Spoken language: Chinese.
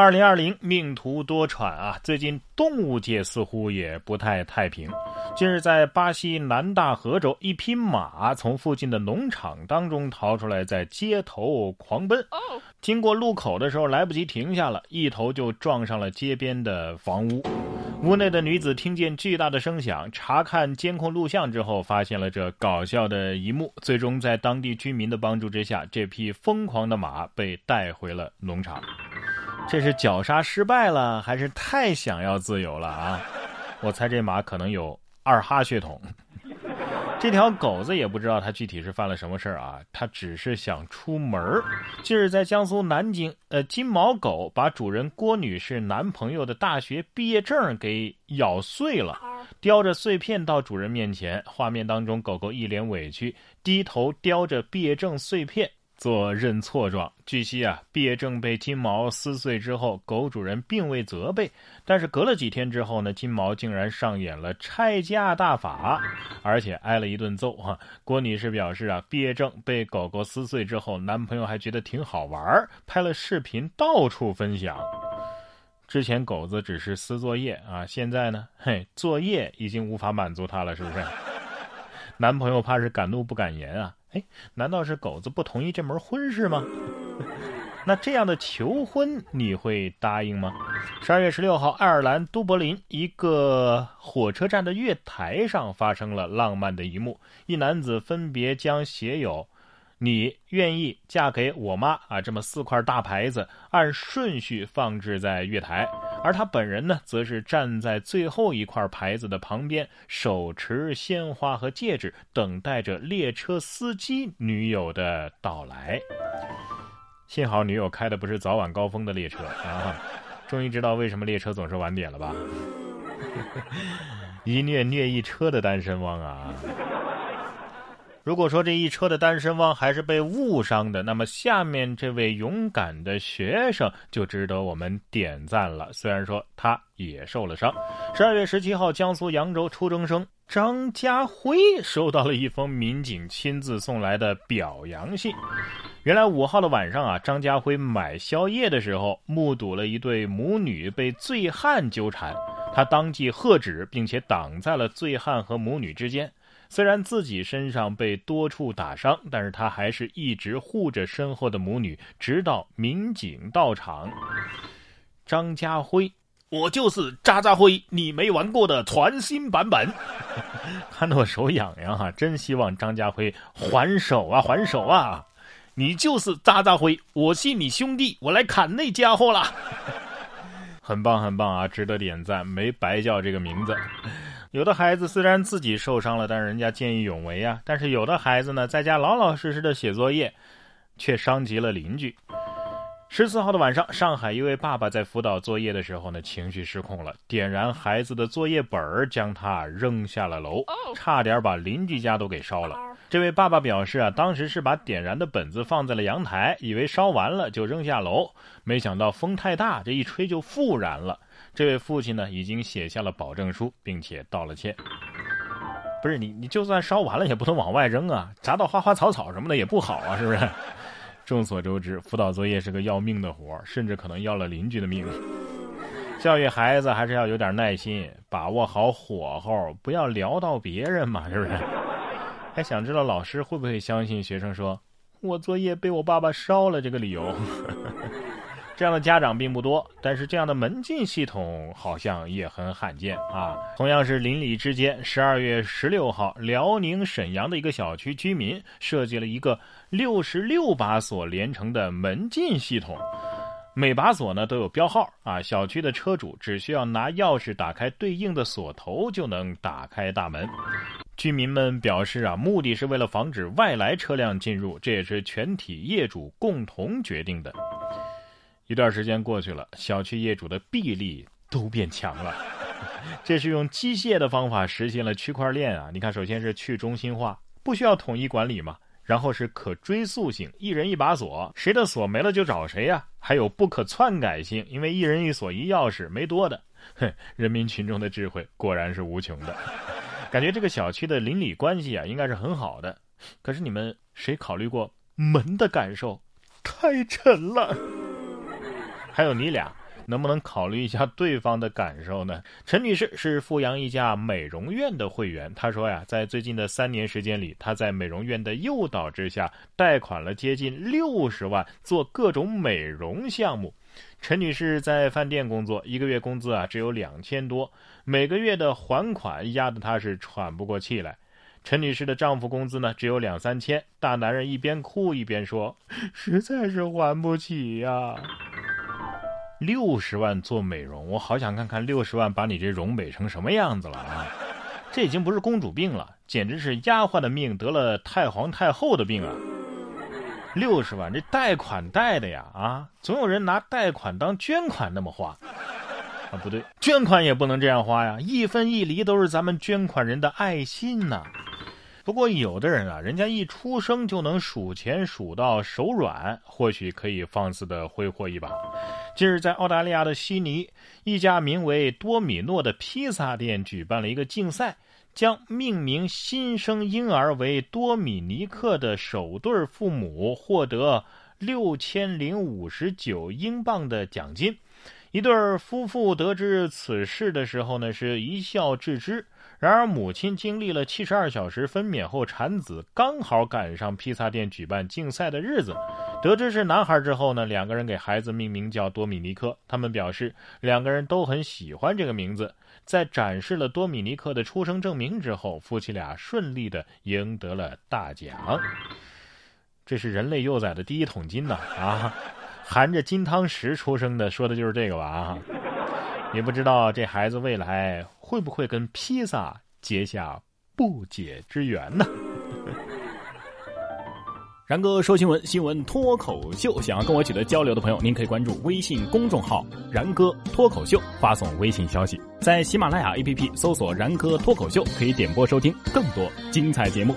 二零二零命途多舛啊！最近动物界似乎也不太太平。近日，在巴西南大河州，一匹马从附近的农场当中逃出来，在街头狂奔。经过路口的时候，来不及停下了，一头就撞上了街边的房屋。屋内的女子听见巨大的声响，查看监控录像之后，发现了这搞笑的一幕。最终，在当地居民的帮助之下，这匹疯狂的马被带回了农场。这是绞杀失败了，还是太想要自由了啊？我猜这马可能有二哈血统。这条狗子也不知道它具体是犯了什么事儿啊，它只是想出门儿。近日在江苏南京，呃，金毛狗把主人郭女士男朋友的大学毕业证给咬碎了，叼着碎片到主人面前。画面当中，狗狗一脸委屈，低头叼着毕业证碎片。做认错状。据悉啊，毕业证被金毛撕碎之后，狗主人并未责备。但是隔了几天之后呢，金毛竟然上演了拆家大法，而且挨了一顿揍哈。郭女士表示啊，毕业证被狗狗撕碎之后，男朋友还觉得挺好玩，拍了视频到处分享。之前狗子只是撕作业啊，现在呢，嘿，作业已经无法满足他了，是不是？男朋友怕是敢怒不敢言啊。哎，难道是狗子不同意这门婚事吗？那这样的求婚你会答应吗？十二月十六号，爱尔兰都柏林一个火车站的月台上发生了浪漫的一幕，一男子分别将写有。你愿意嫁给我妈啊？这么四块大牌子按顺序放置在月台，而他本人呢，则是站在最后一块牌子的旁边，手持鲜花和戒指，等待着列车司机女友的到来。幸好女友开的不是早晚高峰的列车啊！终于知道为什么列车总是晚点了吧？一虐虐一车的单身汪啊！如果说这一车的单身汪还是被误伤的，那么下面这位勇敢的学生就值得我们点赞了。虽然说他也受了伤。十二月十七号，江苏扬州初中生张家辉收到了一封民警亲自送来的表扬信。原来五号的晚上啊，张家辉买宵夜的时候，目睹了一对母女被醉汉纠缠，他当即喝止，并且挡在了醉汉和母女之间。虽然自己身上被多处打伤，但是他还是一直护着身后的母女，直到民警到场。张家辉，我就是渣渣辉，你没玩过的全新版本。看得我手痒痒哈，真希望张家辉还手啊，还手啊！你就是渣渣辉，我信你兄弟，我来砍那家伙了。很棒很棒啊，值得点赞，没白叫这个名字。有的孩子虽然自己受伤了，但是人家见义勇为啊。但是有的孩子呢，在家老老实实的写作业，却伤及了邻居。十四号的晚上，上海一位爸爸在辅导作业的时候呢，情绪失控了，点燃孩子的作业本儿，将他扔下了楼，差点把邻居家都给烧了。这位爸爸表示啊，当时是把点燃的本子放在了阳台，以为烧完了就扔下楼，没想到风太大，这一吹就复燃了。这位父亲呢，已经写下了保证书，并且道了歉。不是你，你就算烧完了，也不能往外扔啊，砸到花花草草什么的也不好啊，是不是？众所周知，辅导作业是个要命的活甚至可能要了邻居的命。教育孩子还是要有点耐心，把握好火候，不要聊到别人嘛，是不是？还想知道老师会不会相信学生说“我作业被我爸爸烧了”这个理由？这样的家长并不多，但是这样的门禁系统好像也很罕见啊。同样是邻里之间，十二月十六号，辽宁沈阳的一个小区居民设计了一个六十六把锁连成的门禁系统，每把锁呢都有标号啊。小区的车主只需要拿钥匙打开对应的锁头，就能打开大门。居民们表示啊，目的是为了防止外来车辆进入，这也是全体业主共同决定的。一段时间过去了，小区业主的臂力都变强了。这是用机械的方法实现了区块链啊！你看，首先是去中心化，不需要统一管理嘛。然后是可追溯性，一人一把锁，谁的锁没了就找谁呀。还有不可篡改性，因为一人一锁一钥匙，没多的。哼，人民群众的智慧果然是无穷的。感觉这个小区的邻里关系啊，应该是很好的。可是你们谁考虑过门的感受？太沉了。还有你俩，能不能考虑一下对方的感受呢？陈女士是富阳一家美容院的会员，她说呀，在最近的三年时间里，她在美容院的诱导之下，贷款了接近六十万做各种美容项目。陈女士在饭店工作，一个月工资啊只有两千多，每个月的还款压得她是喘不过气来。陈女士的丈夫工资呢只有两三千，大男人一边哭一边说：“ 实在是还不起呀。”六十万做美容，我好想看看六十万把你这容美成什么样子了啊！这已经不是公主病了，简直是丫鬟的命得了太皇太后的病啊！六十万，这贷款贷的呀啊！总有人拿贷款当捐款那么花啊？不对，捐款也不能这样花呀！一分一厘都是咱们捐款人的爱心呐。不过有的人啊，人家一出生就能数钱数到手软，或许可以放肆的挥霍一把。近日，在澳大利亚的悉尼，一家名为多米诺的披萨店举办了一个竞赛，将命名新生婴儿为多米尼克的首对父母获得六千零五十九英镑的奖金。一对夫妇得知此事的时候呢，是一笑置之。然而，母亲经历了七十二小时分娩后产子，刚好赶上披萨店举办竞赛的日子。得知是男孩之后呢，两个人给孩子命名叫多米尼克。他们表示，两个人都很喜欢这个名字。在展示了多米尼克的出生证明之后，夫妻俩顺利的赢得了大奖。这是人类幼崽的第一桶金呐！啊，含着金汤匙出生的，说的就是这个吧？啊。也不知道这孩子未来会不会跟披萨结下不解之缘呢？然哥说新闻，新闻脱口秀。想要跟我取得交流的朋友，您可以关注微信公众号“然哥脱口秀”，发送微信消息，在喜马拉雅 APP 搜索“然哥脱口秀”，可以点播收听更多精彩节目。